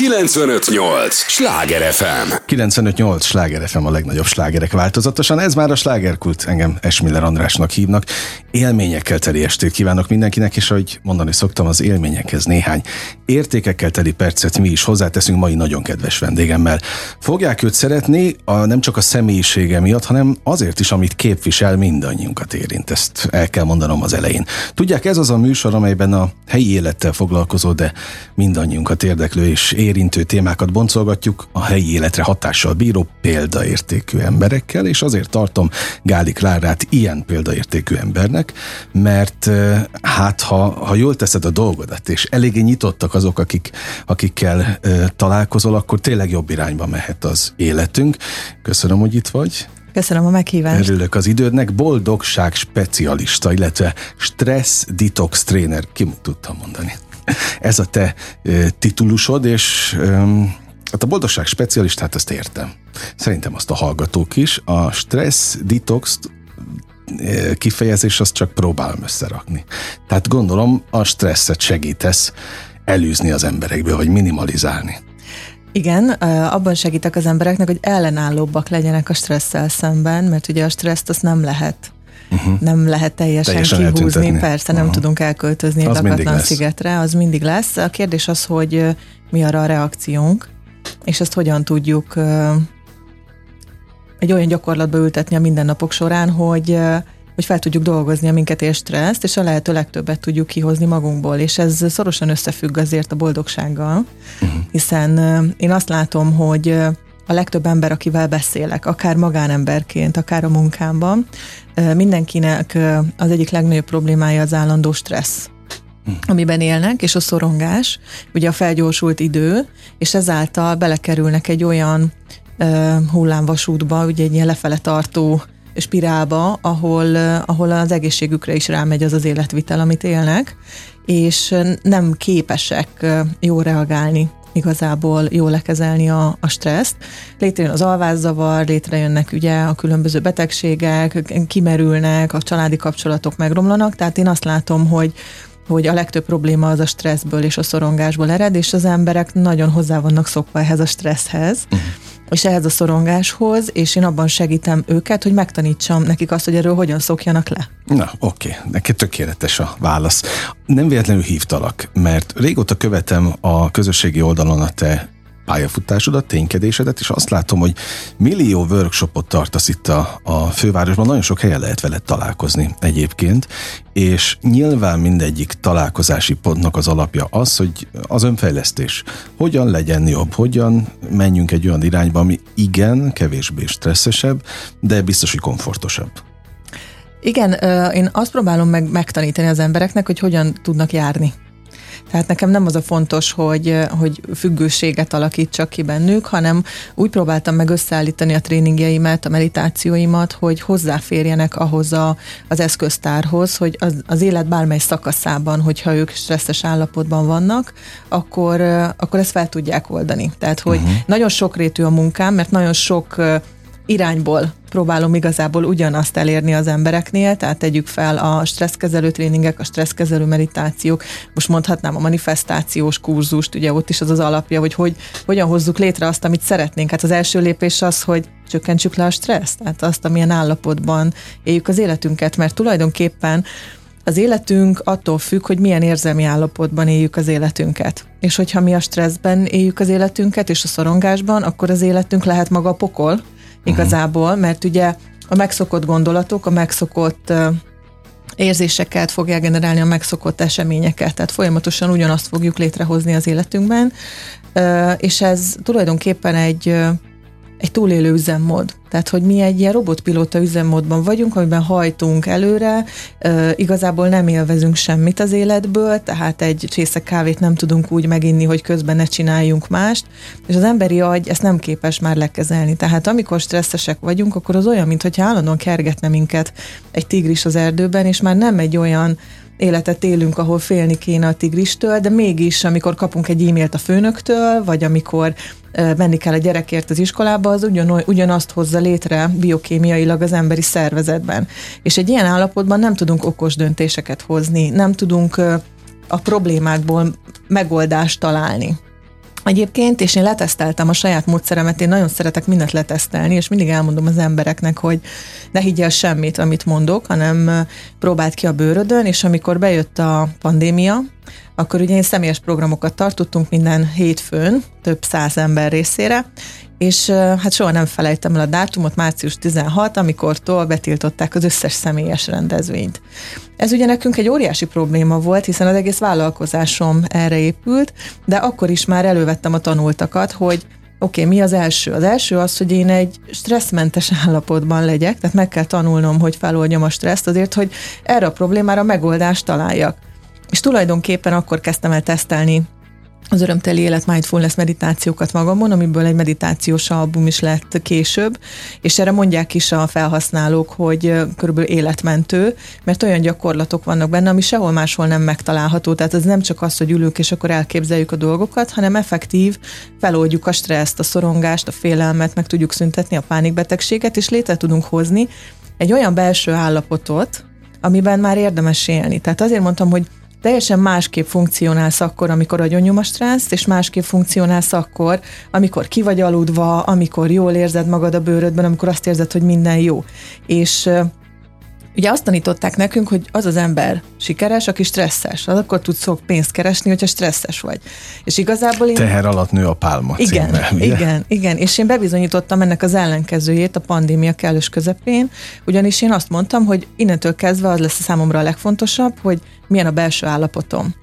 958! Sláger FM! 958! Sláger FM a legnagyobb slágerek változatosan. Ez már a slágerkult, engem Esmiller Andrásnak hívnak. Élményekkel teli estét kívánok mindenkinek, és ahogy mondani szoktam, az élményekhez néhány értékekkel teli percet mi is hozzáteszünk mai nagyon kedves vendégemmel. Fogják őt szeretni a, nem csak a személyisége miatt, hanem azért is, amit képvisel, mindannyiunkat érint. Ezt el kell mondanom az elején. Tudják, ez az a műsor, amelyben a helyi élettel foglalkozó, de mindannyiunkat érdeklő és érintő témákat boncolgatjuk a helyi életre hatással bíró példaértékű emberekkel, és azért tartom Gáli Klárát ilyen példaértékű embernek, mert hát ha, ha jól teszed a dolgodat, és eléggé nyitottak azok, akik, akikkel találkozol, akkor tényleg jobb irányba mehet az életünk. Köszönöm, hogy itt vagy. Köszönöm a meghívást. Örülök az idődnek. Boldogság specialista, illetve stressz detox tréner. Ki tudtam mondani? Ez a te titulusod, és Hát a boldogság specialistát ezt értem. Szerintem azt a hallgatók is. A stressz detox kifejezés azt csak próbálom összerakni. Tehát gondolom a stresszet segítesz elűzni az emberekből, vagy minimalizálni. Igen, abban segítek az embereknek, hogy ellenállóbbak legyenek a stresszel szemben, mert ugye a stresszt azt nem lehet uh-huh. nem lehet teljesen, teljesen kihúzni, eltüntetni. persze nem uh-huh. tudunk elköltözni egy lakatlan szigetre, az mindig lesz. A kérdés az, hogy mi arra a reakciónk, és ezt hogyan tudjuk egy olyan gyakorlatba ültetni a mindennapok során, hogy hogy fel tudjuk dolgozni a minket és stresszt, és a lehető legtöbbet tudjuk kihozni magunkból, és ez szorosan összefügg azért a boldogsággal, uh-huh. hiszen én azt látom, hogy a legtöbb ember, akivel beszélek, akár magánemberként, akár a munkámban, mindenkinek az egyik legnagyobb problémája az állandó stressz hm. amiben élnek, és a szorongás, ugye a felgyorsult idő, és ezáltal belekerülnek egy olyan uh, hullámvasútba, ugye egy ilyen lefele tartó spirálba, ahol, ahol az egészségükre is rámegy az az életvitel, amit élnek, és nem képesek jó reagálni igazából jól lekezelni a, a stresszt. Létrejön az alvászavar, létrejönnek ugye a különböző betegségek, kimerülnek, a családi kapcsolatok megromlanak, tehát én azt látom, hogy hogy a legtöbb probléma az a stresszből és a szorongásból ered, és az emberek nagyon hozzá vannak szokva ehhez a stresszhez. Uh-huh és ehhez a szorongáshoz, és én abban segítem őket, hogy megtanítsam nekik azt, hogy erről hogyan szokjanak le. Na, oké, okay. neki tökéletes a válasz. Nem véletlenül hívtalak, mert régóta követem a közösségi oldalon a te pályafutásodat, ténykedésedet, és azt látom, hogy millió workshopot tartasz itt a, a fővárosban, nagyon sok helyen lehet veled találkozni egyébként, és nyilván mindegyik találkozási pontnak az alapja az, hogy az önfejlesztés. Hogyan legyen jobb, hogyan menjünk egy olyan irányba, ami igen, kevésbé stresszesebb, de biztos, hogy komfortosabb. Igen, én azt próbálom meg megtanítani az embereknek, hogy hogyan tudnak járni tehát nekem nem az a fontos, hogy, hogy függőséget alakítsak ki bennük, hanem úgy próbáltam meg összeállítani a tréningjeimet, a meditációimat, hogy hozzáférjenek ahhoz a, az eszköztárhoz, hogy az, az élet bármely szakaszában, hogyha ők stresszes állapotban vannak, akkor, akkor ezt fel tudják oldani. Tehát, hogy uh-huh. nagyon sokrétű a munkám, mert nagyon sok irányból próbálom igazából ugyanazt elérni az embereknél, tehát tegyük fel a stresszkezelő tréningek, a stresszkezelő meditációk, most mondhatnám a manifestációs kurzust, ugye ott is az az alapja, hogy, hogy hogyan hozzuk létre azt, amit szeretnénk. Hát az első lépés az, hogy csökkentsük le a stresszt, tehát azt, amilyen állapotban éljük az életünket, mert tulajdonképpen az életünk attól függ, hogy milyen érzelmi állapotban éljük az életünket. És hogyha mi a stresszben éljük az életünket, és a szorongásban, akkor az életünk lehet maga a pokol, igazából, mert ugye a megszokott gondolatok, a megszokott érzéseket fogják generálni a megszokott eseményeket, tehát folyamatosan ugyanazt fogjuk létrehozni az életünkben, és ez tulajdonképpen egy egy túlélő üzemmód. Tehát, hogy mi egy ilyen robotpilóta üzemmódban vagyunk, amiben hajtunk előre, igazából nem élvezünk semmit az életből, tehát egy csésze kávét nem tudunk úgy meginni, hogy közben ne csináljunk mást, és az emberi agy ezt nem képes már lekezelni. Tehát amikor stresszesek vagyunk, akkor az olyan, mintha állandóan kergetne minket egy tigris az erdőben, és már nem egy olyan életet élünk, ahol félni kéne a tigristől, de mégis, amikor kapunk egy e-mailt a főnöktől, vagy amikor menni kell a gyerekért az iskolába, az ugyan, ugyanazt hozza létre biokémiailag az emberi szervezetben. És egy ilyen állapotban nem tudunk okos döntéseket hozni, nem tudunk a problémákból megoldást találni. Egyébként, és én leteszteltem a saját módszeremet, én nagyon szeretek mindent letesztelni, és mindig elmondom az embereknek, hogy ne higgyel semmit, amit mondok, hanem próbáld ki a bőrödön, és amikor bejött a pandémia, akkor ugye én személyes programokat tartottunk minden hétfőn, több száz ember részére, és hát soha nem felejtem el a dátumot, március 16, amikortól betiltották az összes személyes rendezvényt. Ez ugye nekünk egy óriási probléma volt, hiszen az egész vállalkozásom erre épült, de akkor is már elővettem a tanultakat, hogy Oké, okay, mi az első? Az első az, hogy én egy stresszmentes állapotban legyek, tehát meg kell tanulnom, hogy feloldjam a stresszt azért, hogy erre a problémára megoldást találjak. És tulajdonképpen akkor kezdtem el tesztelni az örömteli élet mindfulness meditációkat magamon, amiből egy meditációs album is lett később, és erre mondják is a felhasználók, hogy körülbelül életmentő, mert olyan gyakorlatok vannak benne, ami sehol máshol nem megtalálható. Tehát ez nem csak az, hogy ülünk és akkor elképzeljük a dolgokat, hanem effektív feloldjuk a stresszt, a szorongást, a félelmet, meg tudjuk szüntetni a pánikbetegséget, és létre tudunk hozni egy olyan belső állapotot, amiben már érdemes élni. Tehát azért mondtam, hogy teljesen másképp funkcionálsz akkor, amikor agyonnyom a stresszt, és másképp funkcionálsz akkor, amikor ki vagy aludva, amikor jól érzed magad a bőrödben, amikor azt érzed, hogy minden jó. És Ugye azt tanították nekünk, hogy az az ember sikeres, aki stresszes. Az akkor tudsz sok pénzt keresni, hogyha stresszes vagy. És igazából én... Teher alatt nő a pálma Igen, címmel, igen, igen. És én bebizonyítottam ennek az ellenkezőjét a pandémia kellős közepén, ugyanis én azt mondtam, hogy innentől kezdve az lesz a számomra a legfontosabb, hogy milyen a belső állapotom.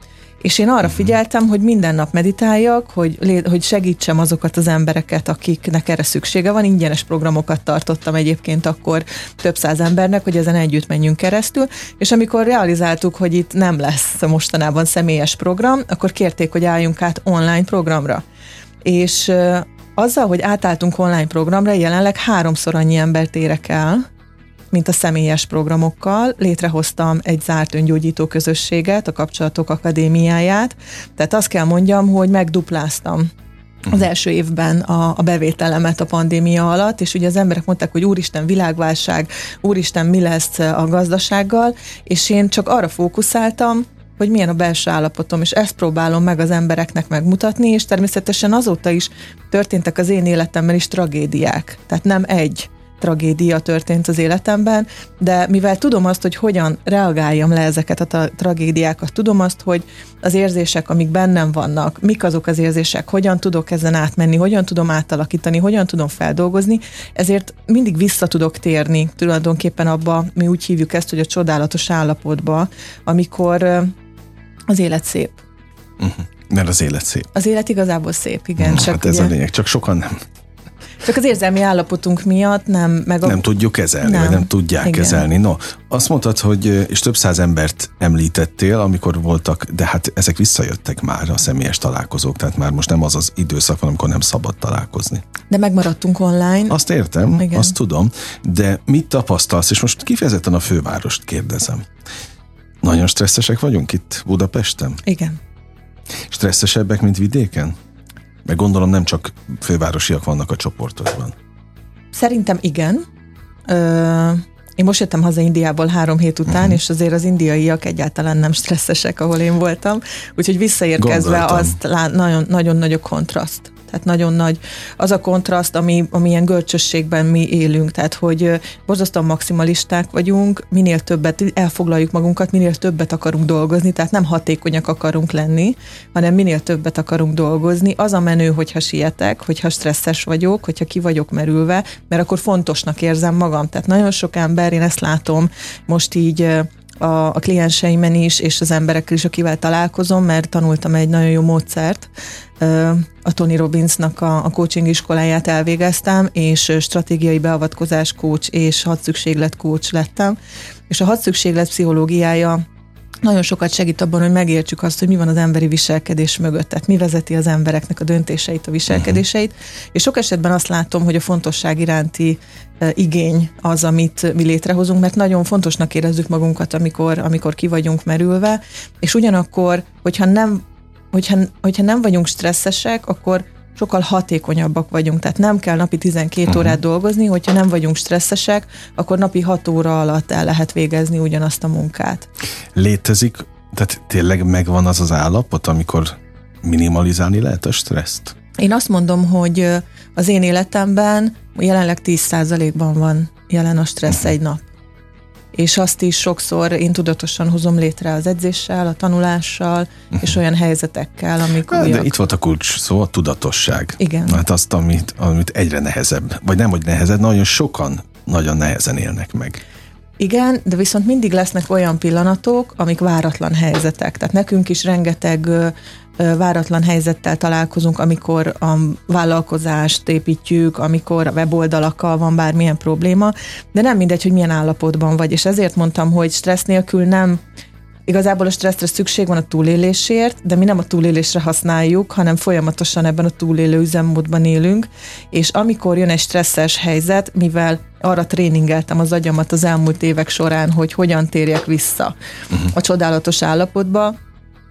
És én arra figyeltem, hogy minden nap meditáljak, hogy, hogy segítsem azokat az embereket, akiknek erre szüksége van. Ingyenes programokat tartottam egyébként akkor több száz embernek, hogy ezen együtt menjünk keresztül, és amikor realizáltuk, hogy itt nem lesz mostanában személyes program, akkor kérték, hogy álljunk át online programra. És azzal, hogy átálltunk online programra, jelenleg háromszor annyi embert érek el, mint a személyes programokkal. Létrehoztam egy zárt öngyógyító közösséget, a Kapcsolatok Akadémiáját. Tehát azt kell mondjam, hogy megdupláztam az első évben a, a bevételemet a pandémia alatt, és ugye az emberek mondták, hogy úristen világválság, úristen mi lesz a gazdasággal, és én csak arra fókuszáltam, hogy milyen a belső állapotom, és ezt próbálom meg az embereknek megmutatni, és természetesen azóta is történtek az én életemben is tragédiák. Tehát nem egy, tragédia történt az életemben, de mivel tudom azt, hogy hogyan reagáljam le ezeket a tra- tragédiákat, tudom azt, hogy az érzések, amik bennem vannak, mik azok az érzések, hogyan tudok ezen átmenni, hogyan tudom átalakítani, hogyan tudom feldolgozni, ezért mindig vissza tudok térni tulajdonképpen abba, mi úgy hívjuk ezt, hogy a csodálatos állapotba, amikor az élet szép. Uh-huh. Mert az élet szép. Az élet igazából szép, igen. csak hát ez ugye... a lényeg, csak sokan nem csak az érzelmi állapotunk miatt nem meg a... Nem tudjuk kezelni, nem. vagy nem tudják Igen. kezelni. No, azt mondtad, hogy és több száz embert említettél, amikor voltak, de hát ezek visszajöttek már a személyes találkozók, tehát már most nem az az időszak van, amikor nem szabad találkozni. De megmaradtunk online. Azt értem, Igen. azt tudom, de mit tapasztalsz, és most kifejezetten a fővárost kérdezem. Nagyon stresszesek vagyunk itt Budapesten? Igen. Stresszesebbek, mint vidéken? Meg gondolom nem csak fővárosiak vannak a csoportokban. Szerintem igen. Ö, én most jöttem haza Indiából három hét után, uh-huh. és azért az indiaiak egyáltalán nem stresszesek, ahol én voltam. Úgyhogy visszaérkezve Gondoltam. azt lá- nagyon, nagyon nagy a kontraszt. Tehát nagyon nagy az a kontraszt, ami, amilyen görcsösségben mi élünk, tehát hogy borzasztóan maximalisták vagyunk, minél többet elfoglaljuk magunkat, minél többet akarunk dolgozni, tehát nem hatékonyak akarunk lenni, hanem minél többet akarunk dolgozni. Az a menő, hogyha sietek, hogyha stresszes vagyok, hogyha ki vagyok merülve, mert akkor fontosnak érzem magam. Tehát nagyon sok ember, én ezt látom most így a, a klienseimen is, és az emberekkel is, akivel találkozom, mert tanultam egy nagyon jó módszert. A Tony Robbinsnak a, a coaching iskoláját elvégeztem, és stratégiai beavatkozás coach és hadszükséglet coach lettem. És a hadszükséglet pszichológiája nagyon sokat segít abban, hogy megértsük azt, hogy mi van az emberi viselkedés mögött, tehát mi vezeti az embereknek a döntéseit, a viselkedéseit, uh-huh. és sok esetben azt látom, hogy a fontosság iránti uh, igény az, amit mi létrehozunk, mert nagyon fontosnak érezzük magunkat, amikor, amikor ki vagyunk merülve, és ugyanakkor, hogyha nem, hogyha, hogyha nem vagyunk stresszesek, akkor sokkal hatékonyabbak vagyunk, tehát nem kell napi 12 uh-huh. órát dolgozni, hogyha nem vagyunk stresszesek, akkor napi 6 óra alatt el lehet végezni ugyanazt a munkát. Létezik, tehát tényleg megvan az az állapot, amikor minimalizálni lehet a stresszt? Én azt mondom, hogy az én életemben jelenleg 10%-ban van jelen a stressz uh-huh. egy nap. És azt is sokszor én tudatosan hozom létre az edzéssel, a tanulással, uh-huh. és olyan helyzetekkel, amik hát, De itt volt a kulcs szó, a tudatosság. Igen. Hát azt, amit, amit egyre nehezebb, vagy nem, hogy nehezebb, nagyon sokan nagyon nehezen élnek meg. Igen, de viszont mindig lesznek olyan pillanatok, amik váratlan helyzetek. Tehát nekünk is rengeteg váratlan helyzettel találkozunk, amikor a vállalkozást építjük, amikor a weboldalakkal van bármilyen probléma, de nem mindegy, hogy milyen állapotban vagy, és ezért mondtam, hogy stressz nélkül nem Igazából a stresszre szükség van a túlélésért, de mi nem a túlélésre használjuk, hanem folyamatosan ebben a túlélő üzemmódban élünk, és amikor jön egy stresszes helyzet, mivel arra tréningeltem az agyamat az elmúlt évek során, hogy hogyan térjek vissza uh-huh. a csodálatos állapotba,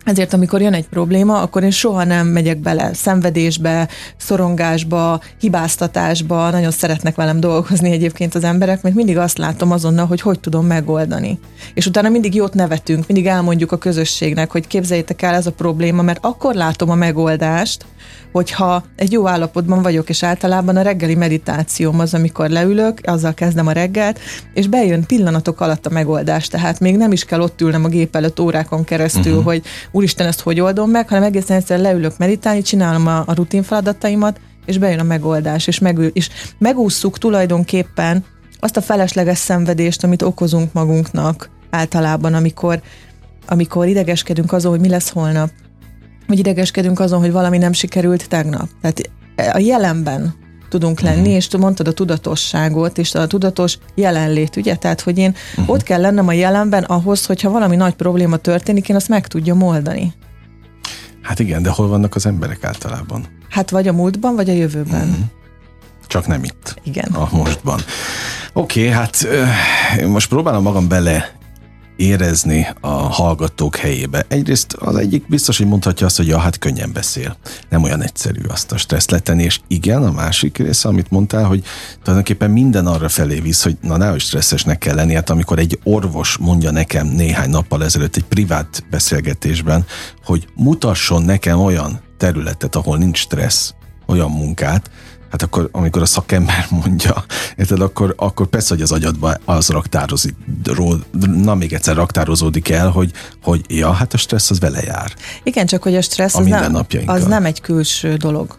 ezért, amikor jön egy probléma, akkor én soha nem megyek bele szenvedésbe, szorongásba, hibáztatásba, nagyon szeretnek velem dolgozni egyébként az emberek, mert mindig azt látom azonnal, hogy hogy tudom megoldani. És utána mindig jót nevetünk, mindig elmondjuk a közösségnek, hogy képzeljétek el ez a probléma, mert akkor látom a megoldást, hogyha egy jó állapotban vagyok, és általában a reggeli meditációm az, amikor leülök, azzal kezdem a reggelt, és bejön pillanatok alatt a megoldás, tehát még nem is kell ott ülnem a gép előtt órákon keresztül, uh-huh. hogy úristen, ezt hogy oldom meg, hanem egészen egyszerűen leülök meditálni, csinálom a, a rutin feladataimat, és bejön a megoldás, és, megül, és megússzuk tulajdonképpen azt a felesleges szenvedést, amit okozunk magunknak általában, amikor, amikor idegeskedünk azon, hogy mi lesz holnap, hogy idegeskedünk azon, hogy valami nem sikerült tegnap. Tehát a jelenben tudunk lenni, uh-huh. és mondtad a tudatosságot, és a tudatos jelenlét, ugye? Tehát, hogy én uh-huh. ott kell lennem a jelenben ahhoz, hogyha valami nagy probléma történik, én azt meg tudjam oldani. Hát igen, de hol vannak az emberek általában? Hát vagy a múltban, vagy a jövőben. Uh-huh. Csak nem itt. Igen. A mostban. Oké, okay, hát most próbálom magam bele érezni a hallgatók helyébe. Egyrészt az egyik biztos, hogy mondhatja azt, hogy ja, hát könnyen beszél. Nem olyan egyszerű azt a stressz letenni, és igen, a másik része, amit mondtál, hogy tulajdonképpen minden arra felé visz, hogy na nehogy stresszesnek kell lenni, hát amikor egy orvos mondja nekem néhány nappal ezelőtt egy privát beszélgetésben, hogy mutasson nekem olyan területet, ahol nincs stressz, olyan munkát, hát akkor, amikor a szakember mondja, érted, akkor, akkor persze, hogy az agyadban az raktározik, na még egyszer raktározódik el, hogy, hogy ja, hát a stressz az vele jár. Igen, csak hogy a stressz a az, nem, az nem egy külső dolog,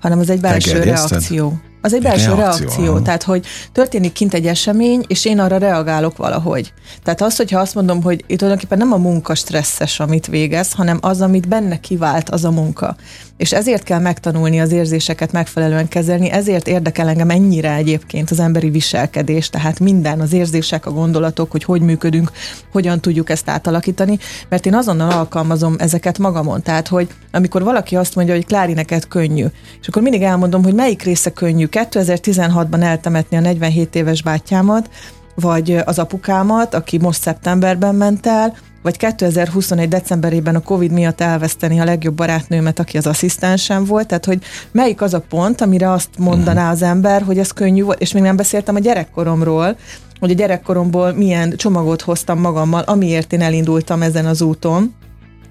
hanem az egy belső reakció. Az egy belső reakció, reakció tehát hogy történik kint egy esemény, és én arra reagálok valahogy. Tehát az, hogyha azt mondom, hogy itt tulajdonképpen nem a munka stresszes, amit végez, hanem az, amit benne kivált, az a munka. És ezért kell megtanulni az érzéseket megfelelően kezelni, ezért érdekel engem ennyire egyébként az emberi viselkedés, tehát minden, az érzések, a gondolatok, hogy hogy működünk, hogyan tudjuk ezt átalakítani, mert én azonnal alkalmazom ezeket magamon. Tehát, hogy amikor valaki azt mondja, hogy Klári, neked könnyű, és akkor mindig elmondom, hogy melyik része könnyű. 2016-ban eltemetni a 47 éves bátyámat, vagy az apukámat, aki most szeptemberben ment el, vagy 2021. decemberében a Covid miatt elveszteni a legjobb barátnőmet, aki az asszisztensem volt, tehát hogy melyik az a pont, amire azt mondaná az ember, hogy ez könnyű volt, és még nem beszéltem a gyerekkoromról, hogy a gyerekkoromból milyen csomagot hoztam magammal, amiért én elindultam ezen az úton,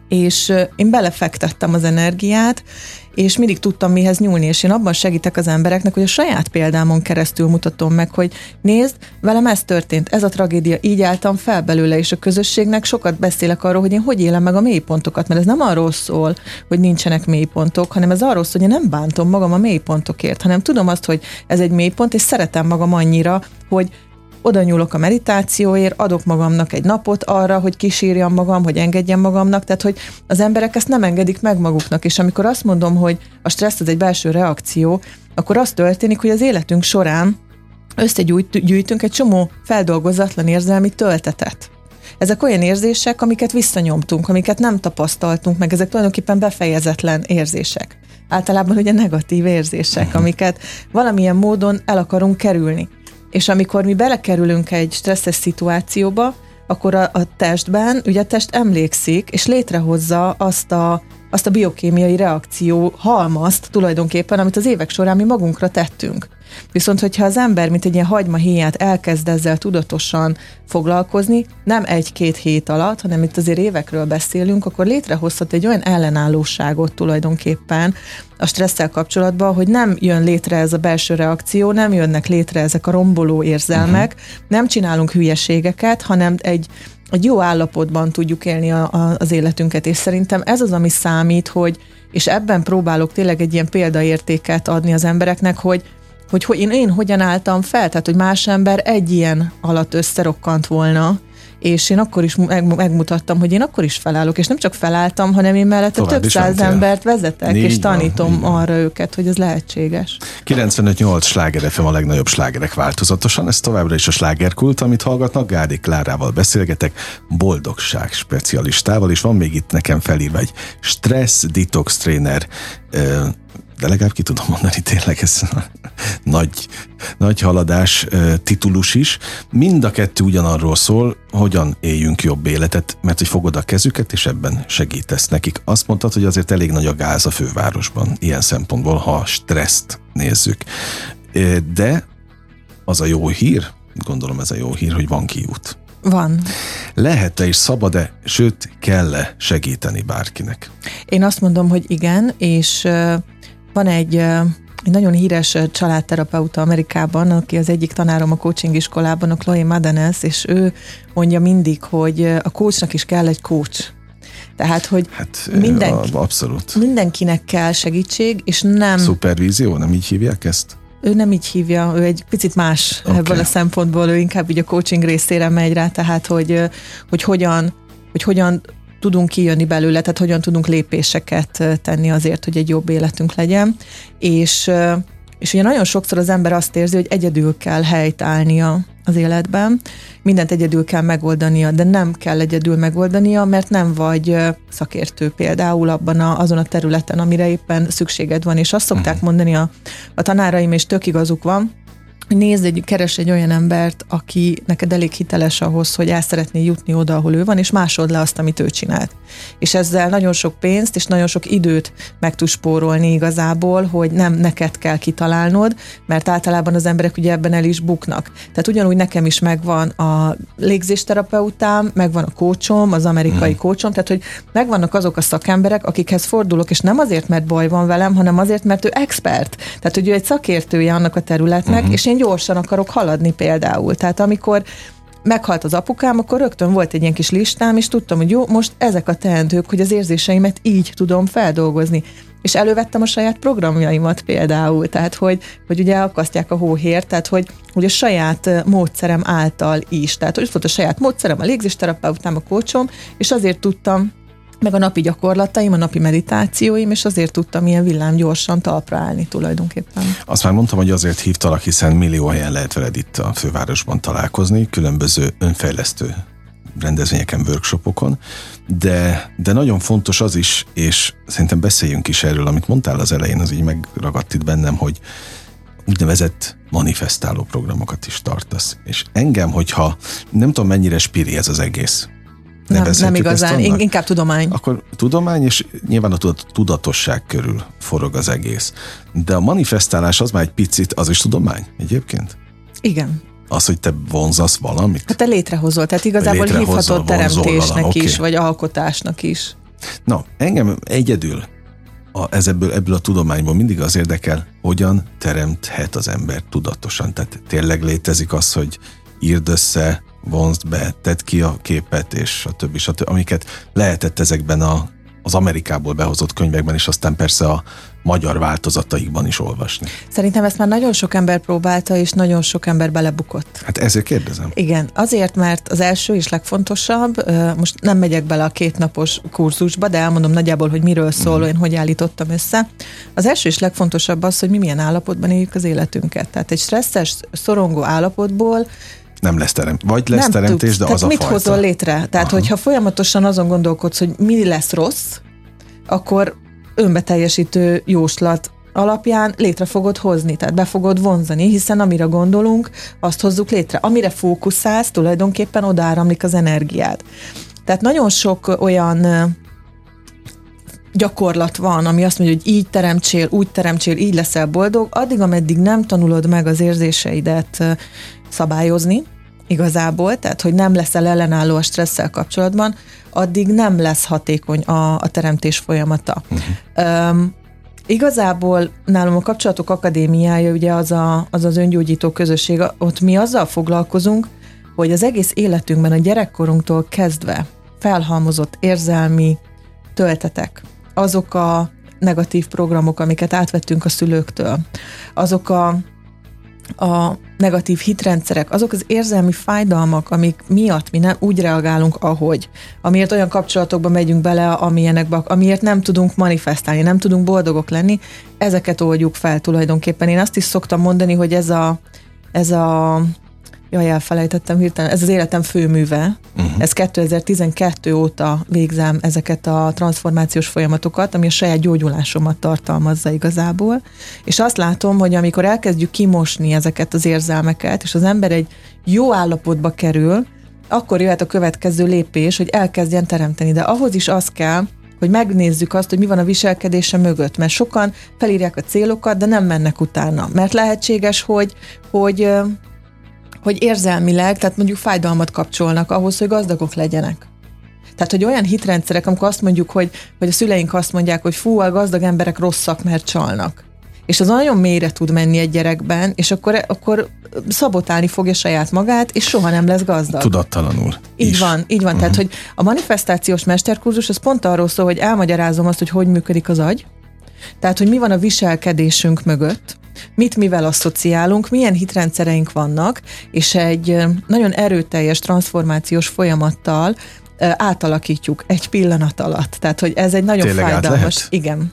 és én belefektettem az energiát, és mindig tudtam mihez nyúlni, és én abban segítek az embereknek, hogy a saját példámon keresztül mutatom meg, hogy nézd, velem ez történt, ez a tragédia, így álltam fel belőle, és a közösségnek sokat beszélek arról, hogy én hogy élem meg a mélypontokat, mert ez nem arról szól, hogy nincsenek mélypontok, hanem ez arról szól, hogy én nem bántom magam a mélypontokért, hanem tudom azt, hogy ez egy mélypont, és szeretem magam annyira, hogy oda nyúlok a meditációért, adok magamnak egy napot arra, hogy kísírjam magam, hogy engedjem magamnak, tehát hogy az emberek ezt nem engedik meg maguknak, és amikor azt mondom, hogy a stressz az egy belső reakció, akkor az történik, hogy az életünk során összegyűjtünk egy csomó feldolgozatlan érzelmi töltetet. Ezek olyan érzések, amiket visszanyomtunk, amiket nem tapasztaltunk, meg ezek tulajdonképpen befejezetlen érzések. Általában ugye negatív érzések, amiket valamilyen módon el akarunk kerülni. És amikor mi belekerülünk egy stresszes szituációba, akkor a, a testben, ugye a test emlékszik, és létrehozza azt a azt a biokémiai reakció halmazt tulajdonképpen, amit az évek során mi magunkra tettünk. Viszont, hogyha az ember, mint egy ilyen hagyma héját elkezd ezzel tudatosan foglalkozni, nem egy-két hét alatt, hanem itt azért évekről beszélünk, akkor létrehozhat egy olyan ellenállóságot tulajdonképpen a stresszel kapcsolatban, hogy nem jön létre ez a belső reakció, nem jönnek létre ezek a romboló érzelmek, uh-huh. nem csinálunk hülyeségeket, hanem egy egy jó állapotban tudjuk élni a, a, az életünket, és szerintem ez az, ami számít, hogy, és ebben próbálok tényleg egy ilyen példaértéket adni az embereknek, hogy hogy, hogy én, én hogyan álltam fel, tehát hogy más ember egy ilyen alatt összerokkant volna, és én akkor is megmutattam, hogy én akkor is felállok, és nem csak felálltam, hanem én mellette Tovább több száz mentél. embert vezetek, Négy és tanítom van, arra őket, hogy ez lehetséges. 95-8 sláger FM a legnagyobb slágerek változatosan, ez továbbra is a slágerkult, amit hallgatnak, Gádi Klárával beszélgetek, boldogság specialistával, és van még itt nekem felírva egy stressz detox tréner de legalább ki tudom mondani tényleg ez nagy, nagy haladás titulus is. Mind a kettő ugyanarról szól, hogyan éljünk jobb életet, mert hogy fogod a kezüket, és ebben segítesz nekik. Azt mondtad, hogy azért elég nagy a gáz a fővárosban, ilyen szempontból, ha stresszt nézzük. De az a jó hír, gondolom ez a jó hír, hogy van kiút. Van. Lehet-e és szabad-e, sőt, kell-e segíteni bárkinek? Én azt mondom, hogy igen, és van egy egy nagyon híres családterapeuta Amerikában, aki az egyik tanárom a coaching iskolában, a Chloe Madenes, és ő mondja mindig, hogy a coachnak is kell egy coach. Tehát, hogy hát, mindenki, abszolút. mindenkinek kell segítség, és nem... Szupervízió, nem így hívják ezt? Ő nem így hívja, ő egy picit más okay. ebből a szempontból, ő inkább így a coaching részére megy rá, tehát, hogy, hogy hogyan hogy hogyan tudunk kijönni belőle, tehát hogyan tudunk lépéseket tenni azért, hogy egy jobb életünk legyen. És, és ugye nagyon sokszor az ember azt érzi, hogy egyedül kell helyt állnia az életben, mindent egyedül kell megoldania, de nem kell egyedül megoldania, mert nem vagy szakértő például abban a, azon a területen, amire éppen szükséged van, és azt szokták mhm. mondani a, a tanáraim, és tök igazuk van, nézd, egy, keres egy olyan embert, aki neked elég hiteles ahhoz, hogy el szeretné jutni oda, ahol ő van, és másod le azt, amit ő csinált. És ezzel nagyon sok pénzt és nagyon sok időt meg tudsz spórolni igazából, hogy nem neked kell kitalálnod, mert általában az emberek ugye ebben el is buknak. Tehát ugyanúgy nekem is megvan a légzésterapeutám, megvan a kócsom, az amerikai hmm. kócsom, tehát hogy megvannak azok a szakemberek, akikhez fordulok, és nem azért, mert baj van velem, hanem azért, mert ő expert. Tehát, hogy ő egy szakértője annak a területnek, hmm. és én gyorsan akarok haladni például. Tehát amikor meghalt az apukám, akkor rögtön volt egy ilyen kis listám, és tudtam, hogy jó, most ezek a teendők, hogy az érzéseimet így tudom feldolgozni. És elővettem a saját programjaimat például, tehát hogy, hogy ugye akasztják a hóhért, tehát hogy, hogy a saját módszerem által is. Tehát hogy volt a saját módszerem, a légzésterapeutám, a kócsom, és azért tudtam meg a napi gyakorlataim, a napi meditációim, és azért tudtam ilyen villám gyorsan talpra állni tulajdonképpen. Azt már mondtam, hogy azért hívtalak, hiszen millió helyen lehet veled itt a fővárosban találkozni, különböző önfejlesztő rendezvényeken, workshopokon, de, de nagyon fontos az is, és szerintem beszéljünk is erről, amit mondtál az elején, az így megragadt itt bennem, hogy úgynevezett manifestáló programokat is tartasz. És engem, hogyha nem tudom mennyire spiri ez az egész, nem, nem igazán, inkább tudomány. Akkor tudomány, és nyilván a tudatosság körül forog az egész. De a manifestálás az már egy picit, az is tudomány egyébként? Igen. Az, hogy te vonzasz valamit? Hát te létrehozol, tehát igazából hívhatod teremtésnek okay. is, vagy alkotásnak is. Na, engem egyedül a, ez ebből, ebből a tudományból mindig az érdekel, hogyan teremthet az ember tudatosan. Tehát tényleg létezik az, hogy írd össze vonzd be, tedd ki a képet, és a többi, stb., amiket lehetett ezekben a, az Amerikából behozott könyvekben, és aztán persze a magyar változataikban is olvasni. Szerintem ezt már nagyon sok ember próbálta, és nagyon sok ember belebukott. Hát ezért kérdezem. Igen, azért, mert az első és legfontosabb, most nem megyek bele a kétnapos kurzusba, de elmondom nagyjából, hogy miről szól, mm. én hogy állítottam össze. Az első és legfontosabb az, hogy mi milyen állapotban éljük az életünket. Tehát egy stresszes, szorongó állapotból nem lesz teremt. Vagy lesz nem teremtés, tudsz. de Tehát az mit a fajta. hozol létre? Tehát, Aha. hogyha folyamatosan azon gondolkodsz, hogy mi lesz rossz, akkor önbeteljesítő jóslat alapján létre fogod hozni, tehát be fogod vonzani, hiszen amire gondolunk, azt hozzuk létre. Amire fókuszálsz, tulajdonképpen oda áramlik az energiád. Tehát nagyon sok olyan gyakorlat van, ami azt mondja, hogy így teremtsél, úgy teremtsél, így leszel boldog, addig, ameddig nem tanulod meg az érzéseidet szabályozni, igazából, tehát hogy nem leszel ellenálló a stresszel kapcsolatban, addig nem lesz hatékony a, a teremtés folyamata. Uh-huh. Um, Igazából nálom a Kapcsolatok Akadémiája ugye az, a, az az öngyógyító közösség, ott mi azzal foglalkozunk, hogy az egész életünkben a gyerekkorunktól kezdve felhalmozott érzelmi töltetek, azok a negatív programok, amiket átvettünk a szülőktől, azok a a negatív hitrendszerek, azok az érzelmi fájdalmak, amik miatt mi nem úgy reagálunk, ahogy, amiért olyan kapcsolatokba megyünk bele, amilyenekbe, amiért nem tudunk manifestálni, nem tudunk boldogok lenni, ezeket oldjuk fel tulajdonképpen. Én azt is szoktam mondani, hogy ez a, ez a Jaj, elfelejtettem hirtelen, ez az életem főműve. Uh-huh. Ez 2012 óta végzem ezeket a transformációs folyamatokat, ami a saját gyógyulásomat tartalmazza igazából. És azt látom, hogy amikor elkezdjük kimosni ezeket az érzelmeket, és az ember egy jó állapotba kerül, akkor jöhet a következő lépés, hogy elkezdjen teremteni. De ahhoz is az kell, hogy megnézzük azt, hogy mi van a viselkedése mögött, mert sokan felírják a célokat, de nem mennek utána. Mert lehetséges, hogy, hogy hogy érzelmileg, tehát mondjuk fájdalmat kapcsolnak ahhoz, hogy gazdagok legyenek. Tehát, hogy olyan hitrendszerek, amikor azt mondjuk, hogy, hogy a szüleink azt mondják, hogy fú, a gazdag emberek rosszak, mert csalnak. És az nagyon mélyre tud menni egy gyerekben, és akkor, akkor szabotálni fogja saját magát, és soha nem lesz gazdag. Tudattalanul. Így is. van, így van. Uh-huh. Tehát, hogy a manifestációs mesterkurzus az pont arról szól, hogy elmagyarázom azt, hogy hogy működik az agy, tehát, hogy mi van a viselkedésünk mögött, mit mivel asszociálunk, milyen hitrendszereink vannak, és egy nagyon erőteljes transformációs folyamattal átalakítjuk egy pillanat alatt. Tehát, hogy ez egy nagyon Tényleg fájdalmas. Igen.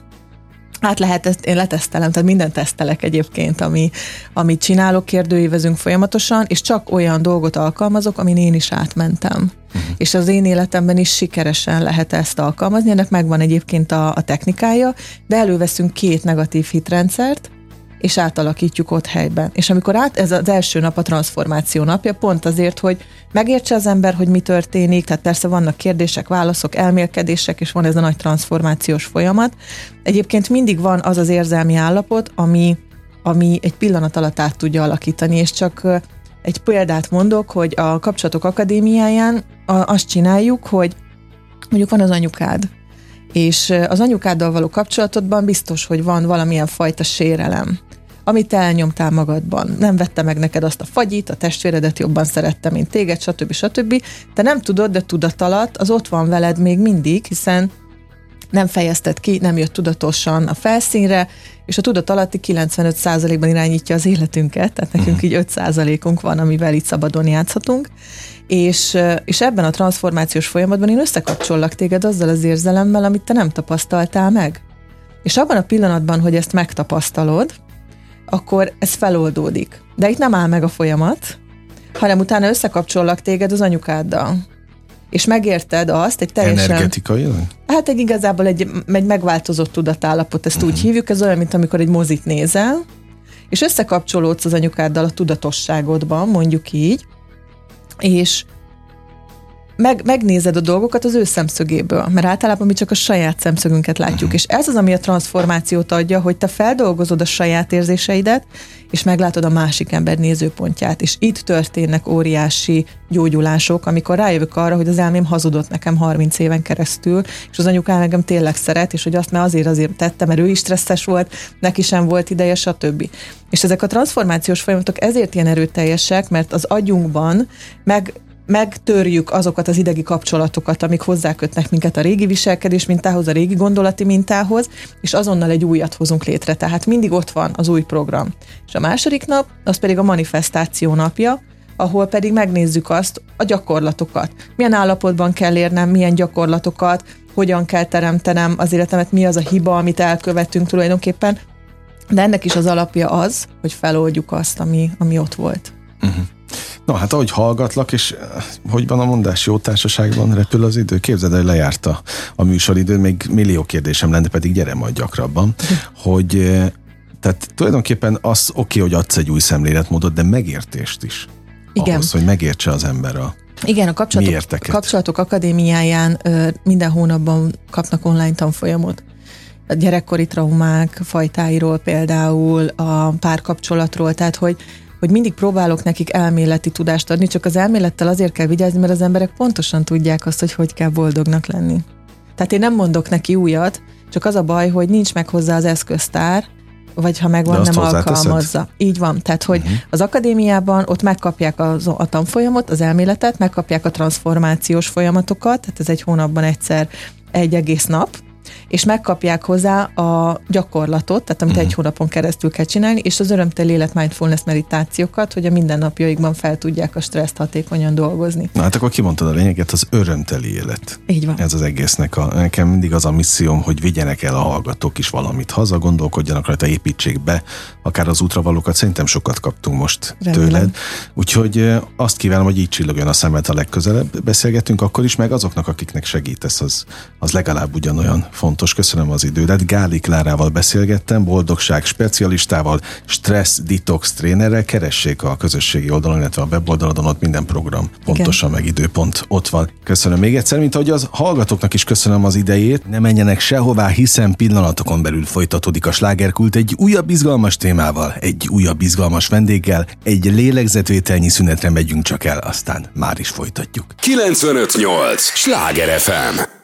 Hát lehet, ezt én letesztelem, tehát minden tesztelek egyébként, ami, amit csinálok, kérdőívezünk folyamatosan, és csak olyan dolgot alkalmazok, amin én is átmentem. Uh-huh. És az én életemben is sikeresen lehet ezt alkalmazni, ennek megvan egyébként a, a technikája, de előveszünk két negatív hitrendszert, és átalakítjuk ott helyben. És amikor át, ez az első nap a transformáció napja, pont azért, hogy megértse az ember, hogy mi történik, tehát persze vannak kérdések, válaszok, elmélkedések, és van ez a nagy transformációs folyamat. Egyébként mindig van az az érzelmi állapot, ami, ami egy pillanat alatt át tudja alakítani, és csak egy példát mondok, hogy a Kapcsolatok Akadémiáján azt csináljuk, hogy mondjuk van az anyukád, és az anyukáddal való kapcsolatodban biztos, hogy van valamilyen fajta sérelem amit elnyomtál magadban. Nem vette meg neked azt a fagyit, a testvéredet jobban szerette, mint téged, stb. stb. Te nem tudod, de tudat alatt az ott van veled még mindig, hiszen nem fejezted ki, nem jött tudatosan a felszínre, és a tudat alatti 95%-ban irányítja az életünket, tehát nekünk mhm. így 5%-unk van, amivel itt szabadon játszhatunk, és, és ebben a transformációs folyamatban én összekapcsollak téged azzal az érzelemmel, amit te nem tapasztaltál meg. És abban a pillanatban, hogy ezt megtapasztalod, akkor ez feloldódik. De itt nem áll meg a folyamat, hanem utána összekapcsollak téged az anyukáddal. És megérted azt egy teljesen... Energetikailag? Hát egy igazából egy, egy megváltozott tudatállapot, ezt uh-huh. úgy hívjuk, ez olyan, mint amikor egy mozit nézel, és összekapcsolódsz az anyukáddal a tudatosságodban, mondjuk így, és meg, megnézed a dolgokat az ő szemszögéből, mert általában mi csak a saját szemszögünket látjuk, uh-huh. és ez az, ami a transformációt adja, hogy te feldolgozod a saját érzéseidet, és meglátod a másik ember nézőpontját, és itt történnek óriási gyógyulások, amikor rájövök arra, hogy az elmém hazudott nekem 30 éven keresztül, és az anyukám engem tényleg szeret, és hogy azt már azért azért tettem, mert ő is stresszes volt, neki sem volt ideje, stb. És ezek a transformációs folyamatok ezért ilyen erőteljesek, mert az agyunkban meg megtörjük azokat az idegi kapcsolatokat, amik hozzákötnek minket a régi viselkedés mintához, a régi gondolati mintához, és azonnal egy újat hozunk létre. Tehát mindig ott van az új program. És a második nap, az pedig a manifestáció napja, ahol pedig megnézzük azt, a gyakorlatokat. Milyen állapotban kell érnem, milyen gyakorlatokat, hogyan kell teremtenem az életemet, mi az a hiba, amit elkövettünk tulajdonképpen. De ennek is az alapja az, hogy feloldjuk azt, ami, ami ott volt. Uh-huh. Na hát ahogy hallgatlak, és eh, hogy van a mondás, jó társaságban repül az idő, képzeld el, lejárt a, műsoridő, még millió kérdésem lenne, pedig gyere majd gyakrabban, hogy eh, tehát tulajdonképpen az oké, okay, hogy adsz egy új szemléletmódot, de megértést is. Igen. Ahhoz, hogy megértse az ember a igen, a kapcsolatok, kapcsolatok akadémiáján ö, minden hónapban kapnak online tanfolyamot. a gyerekkori traumák fajtáiról például, a párkapcsolatról, tehát hogy hogy mindig próbálok nekik elméleti tudást adni, csak az elmélettel azért kell vigyázni, mert az emberek pontosan tudják azt, hogy hogy kell boldognak lenni. Tehát én nem mondok neki újat, csak az a baj, hogy nincs meg hozzá az eszköztár, vagy ha megvan, nem alkalmazza. Így van. Tehát, hogy uh-huh. az akadémiában ott megkapják az, a tanfolyamot, az elméletet, megkapják a transformációs folyamatokat, tehát ez egy hónapban egyszer egy egész nap, és megkapják hozzá a gyakorlatot, tehát amit uh-huh. egy hónapon keresztül kell csinálni, és az örömteli élet mindfulness meditációkat, hogy a mindennapjaikban fel tudják a stresszt hatékonyan dolgozni. Na hát akkor kimondtad a lényeget, az örömteli élet. Így van. Ez az egésznek a, nekem mindig az a misszióm, hogy vigyenek el a hallgatók is valamit haza, gondolkodjanak rajta, építsék be, akár az útravalókat, szerintem sokat kaptunk most Remélem. tőled. Úgyhogy azt kívánom, hogy így csillogjon a szemet a legközelebb beszélgetünk, akkor is, meg azoknak, akiknek segítesz, az, az legalább ugyanolyan fontos. Köszönöm az idődet. Gáli Klárával beszélgettem, boldogság specialistával, stressz detox trénerrel. Keressék a közösségi oldalon, illetve a weboldalon, ott minden program pontosan Igen. meg időpont ott van. Köszönöm még egyszer, mint ahogy az hallgatóknak is köszönöm az idejét. Ne menjenek sehová, hiszen pillanatokon belül folytatódik a slágerkult egy újabb izgalmas témával, egy újabb izgalmas vendéggel, egy lélegzetvételnyi szünetre megyünk csak el, aztán már is folytatjuk. 958! Sláger FM!